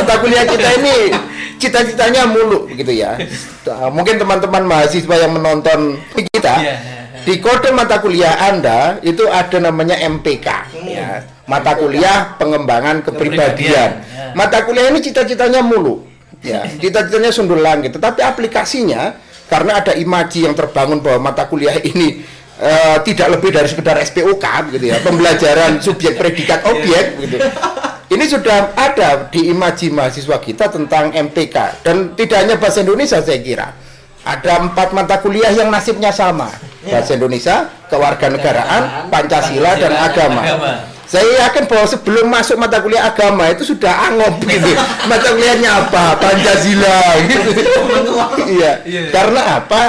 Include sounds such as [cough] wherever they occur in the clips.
mata kuliah kita ini cita-citanya mulu gitu ya. Mungkin teman-teman mahasiswa yang menonton kita Iya. di kode mata kuliah Anda itu ada namanya MPK ya. Mata kuliah pengembangan kepribadian. Kepribadian, ya. Mata kuliah ini cita-citanya mulu. Ya, cita-citanya sundul langit, tetapi aplikasinya karena ada imaji yang terbangun bahwa mata kuliah ini eh, tidak lebih dari sekedar SPOK gitu ya, pembelajaran subjek predikat objek gitu. Ini sudah ada di imaji mahasiswa kita tentang MPK dan tidak hanya bahasa Indonesia saya kira. Ada empat mata kuliah yang nasibnya sama. Bahasa Indonesia, kewarganegaraan, Pancasila dan agama. Agama. Saya yakin bahwa sebelum masuk mata kuliah agama itu sudah angop gitu. Mata kuliahnya apa? Pancasila gitu. Iya. Iya. Karena apa?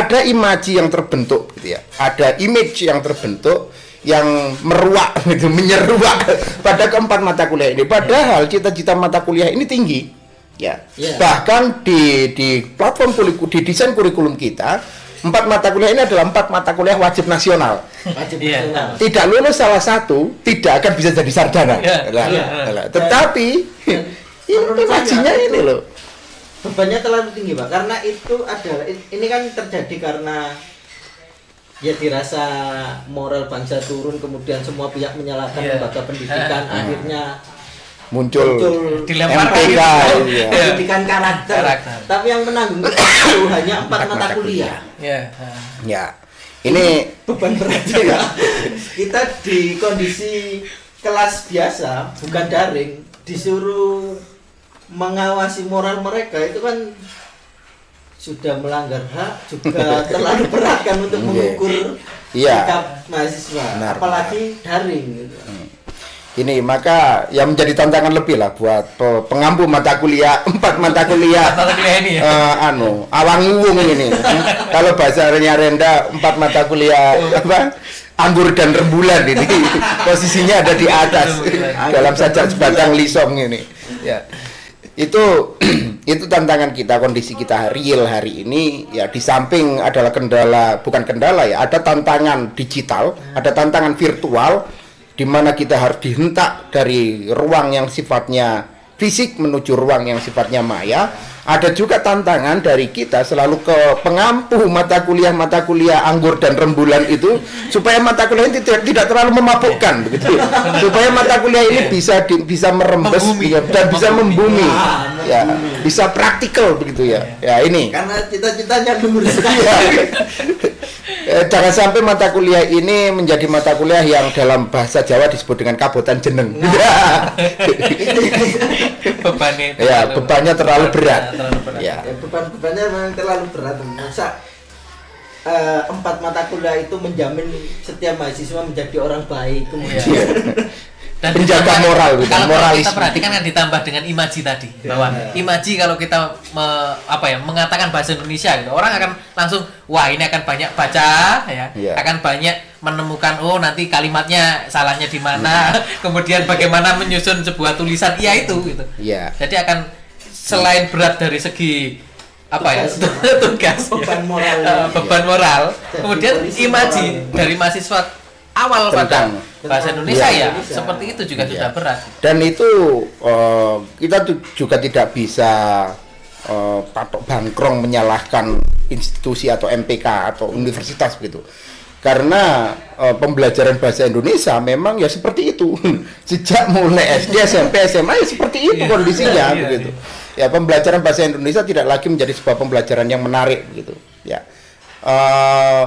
ada imaji yang terbentuk gitu ya. Ada image yang terbentuk yang meruak [laughs] gitu, menyeruak pada keempat mata kuliah ini. Padahal cita-cita mata kuliah ini tinggi. Ya. Iya. Bahkan di di platform kurikulum di desain kurikulum kita, empat mata kuliah ini adalah empat mata kuliah wajib nasional Wajib Iya. nasional. tidak lulus salah satu tidak akan bisa jadi sarjana. Ya, Lah, iya. lah. Tetapi Dan [laughs] ini imajinya ini itu loh. bebannya terlalu tinggi pak karena itu adalah ini kan terjadi karena ya dirasa moral bangsa turun kemudian semua pihak menyalahkan Iya. lembaga pendidikan akhirnya Muncul, muncul Dilempar MPK, iya. pendidikan karakter. Karakter. tapi yang menanggung itu hanya empat mata kuliah Ya. Ya. Ini beban berat ya kita di kondisi kelas biasa bukan daring disuruh mengawasi moral mereka itu kan sudah melanggar hak juga terlalu berat kan untuk Iya. mengukur Iya. sikap mahasiswa Benar, apalagi daring gitu. ini maka yang menjadi tantangan lebih lah buat pe- pengampu mata kuliah [laughs] empat mata kuliah. Mata kuliah ini ya. eh, anu awang uwung ini. [laughs] Kalau bahasanya Renda empat mata kuliah apa? Anggur dan rembulan ini. [laughs] Posisinya ada di atas. Dalam sajak sebatang lisong ini. Ya itu [clears throat] itu tantangan kita kondisi kita real hari ini. Ya di samping adalah kendala bukan kendala ya ada tantangan digital ada tantangan virtual di mana kita harus dihentak dari ruang yang sifatnya fisik menuju ruang yang sifatnya maya ada juga tantangan dari kita selalu ke pengampu mata kuliah mata kuliah anggur dan rembulan itu supaya mata kuliah ini tidak, tidak terlalu memabukkan begitu. [laughs] Supaya mata kuliah ini bisa di- bisa merembes dan bisa membumi. Ah, ya bisa praktikal begitu ya ya ini karena cita-citanya sekali [laughs] Iya. Eh, jangan sampai mata kuliah ini menjadi mata kuliah yang dalam bahasa Jawa disebut dengan kabotan jeneng. [laughs] Bebannya ya, terlalu- bebannya terlalu berat. terlalu berat. Ya. Ya, beban-bebannya memang terlalu berat masa eh, empat mata kuliah itu menjamin setiap mahasiswa menjadi orang baik kemudian Iya. [laughs] Dan Penjaga ditambah- moral gitu, kalau, kalau moralis. kita perhatikan kan ditambah dengan imaji tadi bahwa imaji kalau kita me- apa ya mengatakan bahasa Indonesia gitu orang akan langsung wah ini akan banyak baca ya Iya. akan banyak menemukan oh nanti kalimatnya salahnya di mana [laughs] kemudian bagaimana menyusun sebuah tulisan iya itu gitu Iya. jadi akan selain berat dari segi apa Tugas. ya tugas [laughs] ya. Beban moral. [laughs] Beban moral kemudian imaji moral. dari mahasiswa awal pada Tentang- bahasa Indonesia bahasa ya Indonesia. seperti itu juga Iya. sudah berat Dan itu eh, kita juga tidak bisa eh, patok bangkrong menyalahkan institusi atau MPK atau universitas begitu. Karena eh, pembelajaran bahasa Indonesia memang ya seperti itu. [laughs] Sejak mulai SD, SMP, SMA ya seperti itu Iya. kondisinya Iya, begitu. Ya pembelajaran bahasa Indonesia tidak lagi menjadi sebuah pembelajaran yang menarik begitu. Ya. Eh,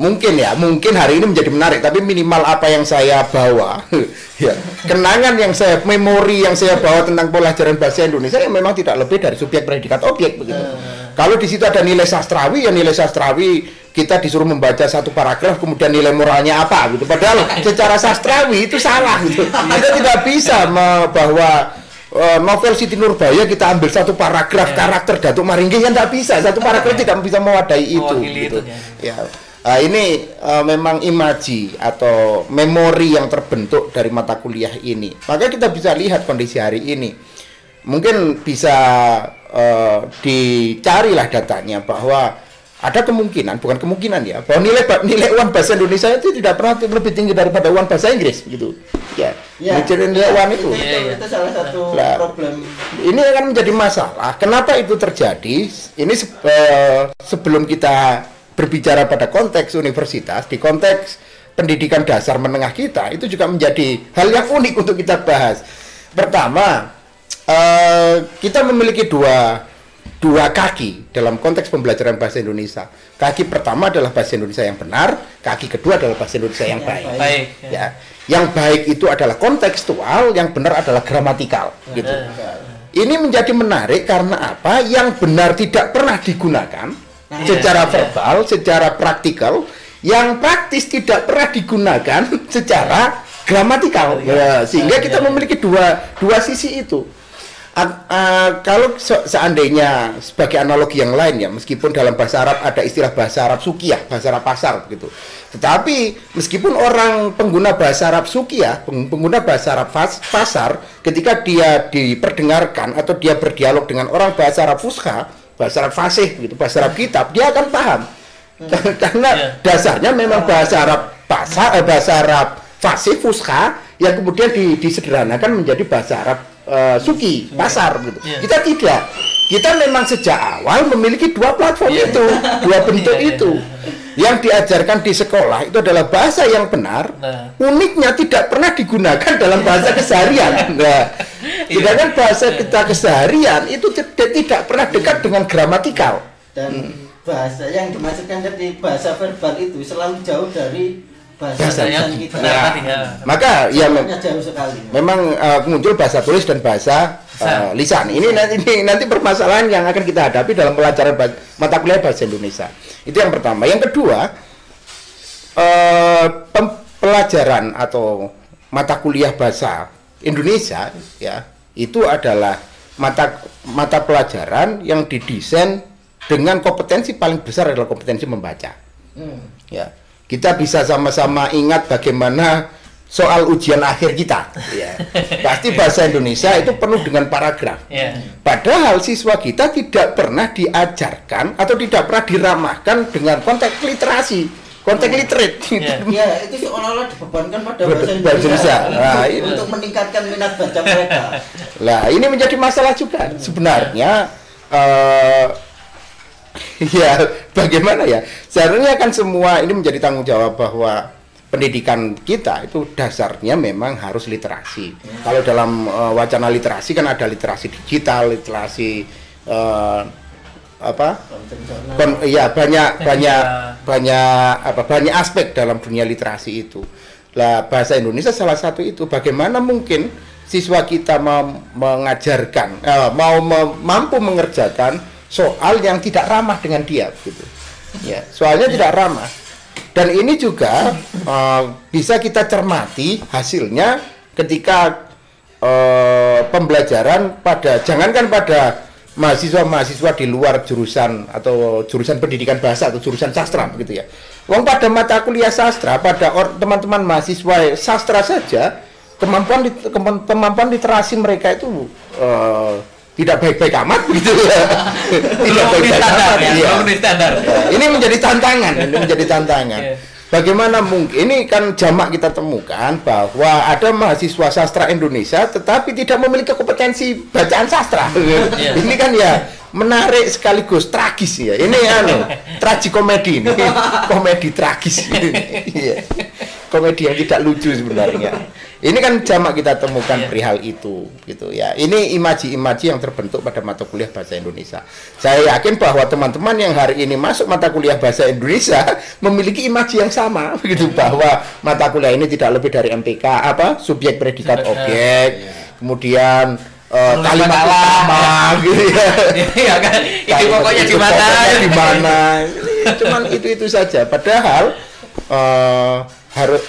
mungkin ya mungkin hari ini menjadi menarik tapi minimal apa yang saya bawa [laughs] ya kenangan yang saya memori yang saya bawa tentang pelajaran bahasa Indonesia yang memang tidak lebih dari subjek predikat objek begitu. Kalau di situ ada nilai sastrawi ya nilai sastrawi kita disuruh membaca satu paragraf kemudian nilai moralnya apa gitu. Padahal secara sastrawi itu salah gitu. Kita tidak bisa bahwa eh, novel Siti Nurbaya kita ambil satu paragraf karakter Datuk Maringgi yang tidak bisa. Satu paragraf [laughs] tidak bisa mewadai itu gitu. itu, ya Ah, ini eh, memang imaji atau memori yang terbentuk dari mata kuliah ini maka kita bisa lihat kondisi hari ini mungkin bisa eh, dicarilah datanya bahwa ada kemungkinan, bukan kemungkinan ya, bahwa nilai nilai uang bahasa Indonesia itu tidak pernah lebih tinggi daripada uang bahasa Inggris gitu. Ya, Ya, nilai nilai uang itu. itu, Iya, iya. itu salah satu Lah. problem Ini akan menjadi masalah. Kenapa itu terjadi? Ini se- eh, sebelum kita berbicara pada konteks universitas, di konteks pendidikan dasar menengah kita, itu juga menjadi hal yang unik untuk kita bahas. Pertama, eh, kita memiliki dua dua kaki dalam konteks pembelajaran bahasa Indonesia. Kaki pertama adalah bahasa Indonesia yang benar, kaki kedua adalah bahasa Indonesia yang Yang baik. baik. Baik. Ya, yang baik itu adalah kontekstual, yang benar adalah gramatikal, gitu. Ini menjadi menarik karena apa? Yang benar tidak pernah digunakan Nah, secara iya. verbal, secara praktikal, yang praktis tidak pernah digunakan [laughs] secara gramatikal. Ya, sehingga kita memiliki dua dua sisi itu. A- a- kalau se- seandainya sebagai analogi yang lain ya, meskipun dalam bahasa Arab ada istilah bahasa Arab sukiyah, bahasa Arab pasar begitu. Tetapi meskipun orang pengguna bahasa Arab sukiyah, peng- pengguna bahasa Arab fas- pasar, ketika dia diperdengarkan atau dia berdialog dengan orang bahasa Arab fusha, bahasa Arab fasih gitu, bahasa Arab kitab, dia akan paham. [laughs] Karena Iya. dasarnya memang bahasa Arab pasar, eh, bahasa Arab fasih fusha yang kemudian di- disederhanakan menjadi bahasa Arab eh, suki pasar gitu. Iya. Kita tidak. Kita memang sejak awal memiliki dua platform Iya. itu, dua [laughs] bentuk Iya, iya, itu. Yang diajarkan di sekolah itu adalah bahasa yang benar. Nah. Uniknya tidak pernah digunakan dalam bahasa keseharian. [laughs] Nah, Iya. sedangkan bahasa kita keseharian itu tidak, pernah dekat dengan gramatikal. dan bahasa yang dimasukkan dari bahasa verbal itu selalu jauh dari bahasa yang kita. benar Nah, ya. Maka ya mem- Jaraknya jauh sekali. memang uh, muncul bahasa tulis dan bahasa uh, lisan. Ini nanti ini nanti permasalahan yang akan kita hadapi dalam pelajaran mata kuliah bahasa Indonesia. Itu yang pertama. Yang kedua, eh, pem- pelajaran atau mata kuliah bahasa Indonesia ya itu adalah mata mata pelajaran yang didesain dengan kompetensi paling besar adalah kompetensi membaca. Hmm. Ya, kita bisa sama-sama ingat bagaimana soal ujian akhir kita. Ya, [laughs] pasti bahasa Indonesia itu penuh dengan paragraf. Ya. Padahal siswa kita tidak pernah diajarkan atau tidak pernah diramahkan dengan konteks literasi, konteks literate. Ya. [laughs] Ya, itu seolah-olah dibebankan pada bahasa bahasa Indonesia. Indonesia Nah, itu. untuk meningkatkan minat baca mereka. Lah, ini menjadi masalah juga. Sebenarnya eh ya bagaimana ya? Seharusnya kan semua ini menjadi tanggung jawab bahwa pendidikan kita itu dasarnya memang harus literasi. Kalau dalam eh, wacana literasi kan ada literasi digital, literasi eh, apa? Kon- iya banyak Media. banyak banyak apa banyak aspek dalam dunia literasi itu. Lah bahasa Indonesia salah satu itu. Bagaimana mungkin siswa kita mau mengajarkan eh, mau mampu mengerjakan soal yang tidak ramah dengan dia gitu. Ya, soalnya tidak ramah. Dan ini juga eh, bisa kita cermati hasilnya ketika eh, pembelajaran pada jangankan pada mahasiswa-mahasiswa di luar jurusan atau jurusan pendidikan bahasa atau jurusan sastra begitu ya. Wong pada mata kuliah sastra pada teman-teman mahasiswa sastra saja kemampuan kemampuan literasi mereka itu eh, tidak baik-baik amat begitu ya. [laughs] tidak baik-baik standar amat. ya, iya. standar. [laughs] Ini menjadi tantangan, ini menjadi tantangan. Iya. Bagaimana mungkin ini kan jamak kita temukan bahwa ada mahasiswa sastra Indonesia tetapi tidak memiliki kompetensi bacaan sastra. [laughs] Iya. Ini kan ya menarik sekaligus tragis ya. Ini anu tragikomedi ini, komedi tragis. Iya. komedi yang tidak lucu sebenarnya. Ini kan jamak kita temukan Iya. perihal itu gitu ya. Ini imaji-imaji yang terbentuk pada mata kuliah bahasa Indonesia. Saya yakin bahwa teman-teman yang hari ini masuk mata kuliah bahasa Indonesia [laughs] memiliki imaji yang sama begitu [laughs] bahwa mata kuliah ini tidak lebih dari MPK apa subjek predikat Subjek, objek. Kemudian Menulis kalimat utama [laughs] gitu ya. Iya kan? Itu Kalimat pokoknya itu di mana? pokoknya di mana. Cuman itu-itu saja. Padahal eh, harus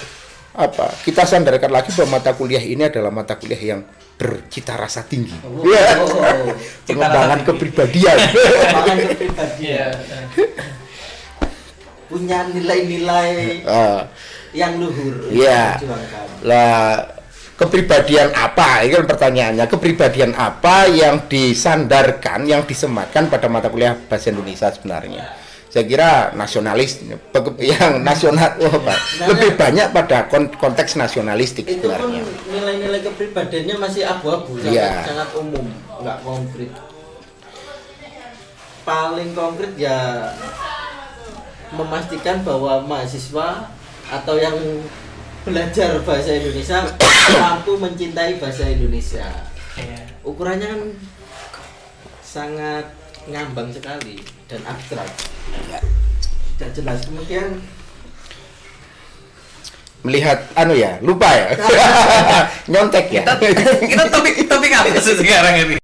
apa? Kita sandarkan lagi bahwa mata kuliah ini adalah mata kuliah yang bercita rasa tinggi. Oh, Iya. oh, oh. [laughs] Pengembangan tinggi. kepribadian. [laughs] Pengembangan kepribadian. Iya. [laughs] Punya nilai-nilai Ah, yang luhur. Iya. Diperjuangkan. lah kepribadian apa? Ini kan pertanyaannya. Kepribadian apa yang disandarkan, yang disematkan pada mata kuliah bahasa Indonesia sebenarnya? Saya kira nasionalis [laughs] yang nasional wah, Pak, lebih banyak pada kon- konteks nasionalistik itu pun sebenarnya nilai-nilai kepribadiannya masih abu-abu sangat, Iya. sangat umum nggak konkret. Paling konkret ya memastikan bahwa mahasiswa atau yang belajar bahasa Indonesia [coughs] mampu mencintai bahasa Indonesia. Iya. ukurannya kan sangat ngambang sekali dan abstrak tidak jelas kemudian melihat anu ya lupa ya [laughs] nyontek ya Kita kita topik topik apa sih sekarang ini?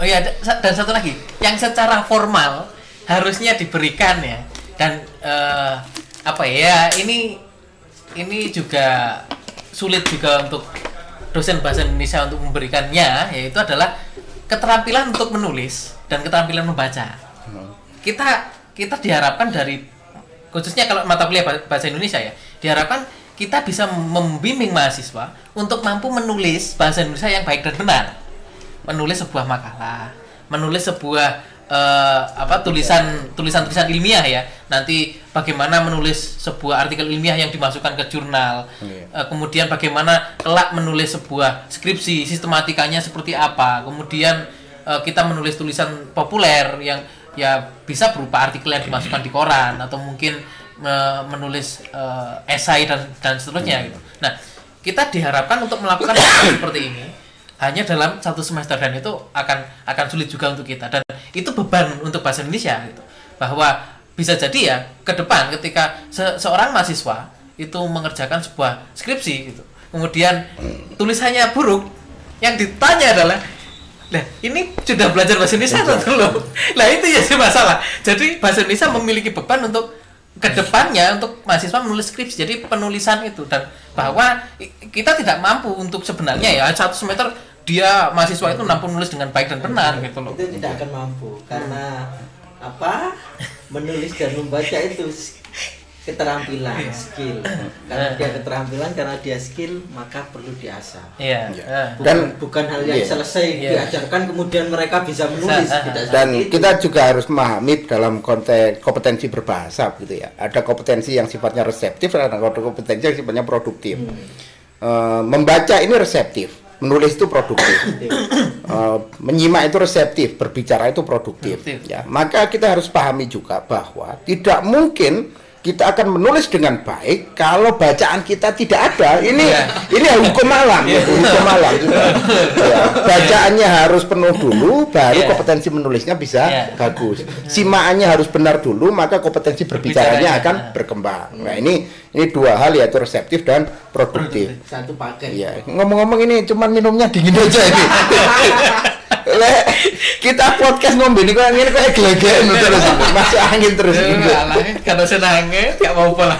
Oh iya, da- dan satu lagi, yang secara formal harusnya diberikan ya. Dan eh, apa ya? Ini ini juga sulit juga untuk dosen bahasa Indonesia untuk memberikannya, yaitu adalah keterampilan untuk menulis dan keterampilan membaca. Kita kita diharapkan dari khususnya kalau mata kuliah bah- bahasa Indonesia ya, diharapkan kita bisa membimbing mahasiswa untuk mampu menulis bahasa Indonesia yang baik dan benar. Menulis sebuah makalah, menulis sebuah eh, apa tulisan tulisan tulisan ilmiah ya. Nanti bagaimana menulis sebuah artikel ilmiah yang dimasukkan ke jurnal. Eh, kemudian bagaimana kelak menulis sebuah skripsi, sistematikanya seperti apa. Kemudian eh, kita menulis tulisan populer yang ya bisa berupa artikel yang dimasukkan di koran atau mungkin eh, menulis eh, esai dan dan seterusnya gitu. Nah, kita diharapkan untuk melakukan seperti ini hanya dalam satu semester dan itu akan akan sulit juga untuk kita dan itu beban untuk bahasa Indonesia gitu. Bahwa bisa jadi ya ke depan ketika se- seorang mahasiswa itu mengerjakan sebuah skripsi gitu. Kemudian tulisannya buruk, yang ditanya adalah Nah, ini sudah belajar bahasa Indonesia atau belum? Nah, itu ya sih masalah. Jadi bahasa Indonesia memiliki beban untuk ke depannya untuk mahasiswa menulis skripsi. Jadi penulisan itu dan bahwa kita tidak mampu untuk sebenarnya ya satu semester dia mahasiswa itu mampu menulis dengan baik dan benar gitu loh. itu tidak akan mampu karena apa menulis dan membaca itu keterampilan skill karena dia keterampilan karena dia skill maka perlu diasah Iya. Iya. eh. bukan, Dan- bukan hal yang iya. selesai Iya. diajarkan kemudian mereka bisa menulis tidak dan itu. kita juga harus memahami dalam konteks kompetensi berbahasa gitu ya ada kompetensi yang sifatnya reseptif dan ada kompetensi yang sifatnya produktif Eh, membaca ini reseptif menulis itu produktif. Eh, menyimak itu reseptif berbicara itu produktif. Produktif. ya maka kita harus pahami juga bahwa tidak mungkin kita akan menulis dengan baik kalau bacaan kita tidak ada. Ini Iya. ini hukum alam ya, hukum alam. Ya, bacaannya harus penuh dulu baru Iya. kompetensi menulisnya bisa Iya. bagus. Simaannya harus benar dulu maka kompetensi berbicaranya akan berkembang. Nah ini ini dua hal yaitu reseptif dan produktif satu paket Iya, ngomong-ngomong ini cuman minumnya dingin aja ini. [laughs] Le, kita podcast ngombe ini kok angin kayak gelegen terus. Masuk angin terus alah, Kalau senangnya gak mau [laughs] pola.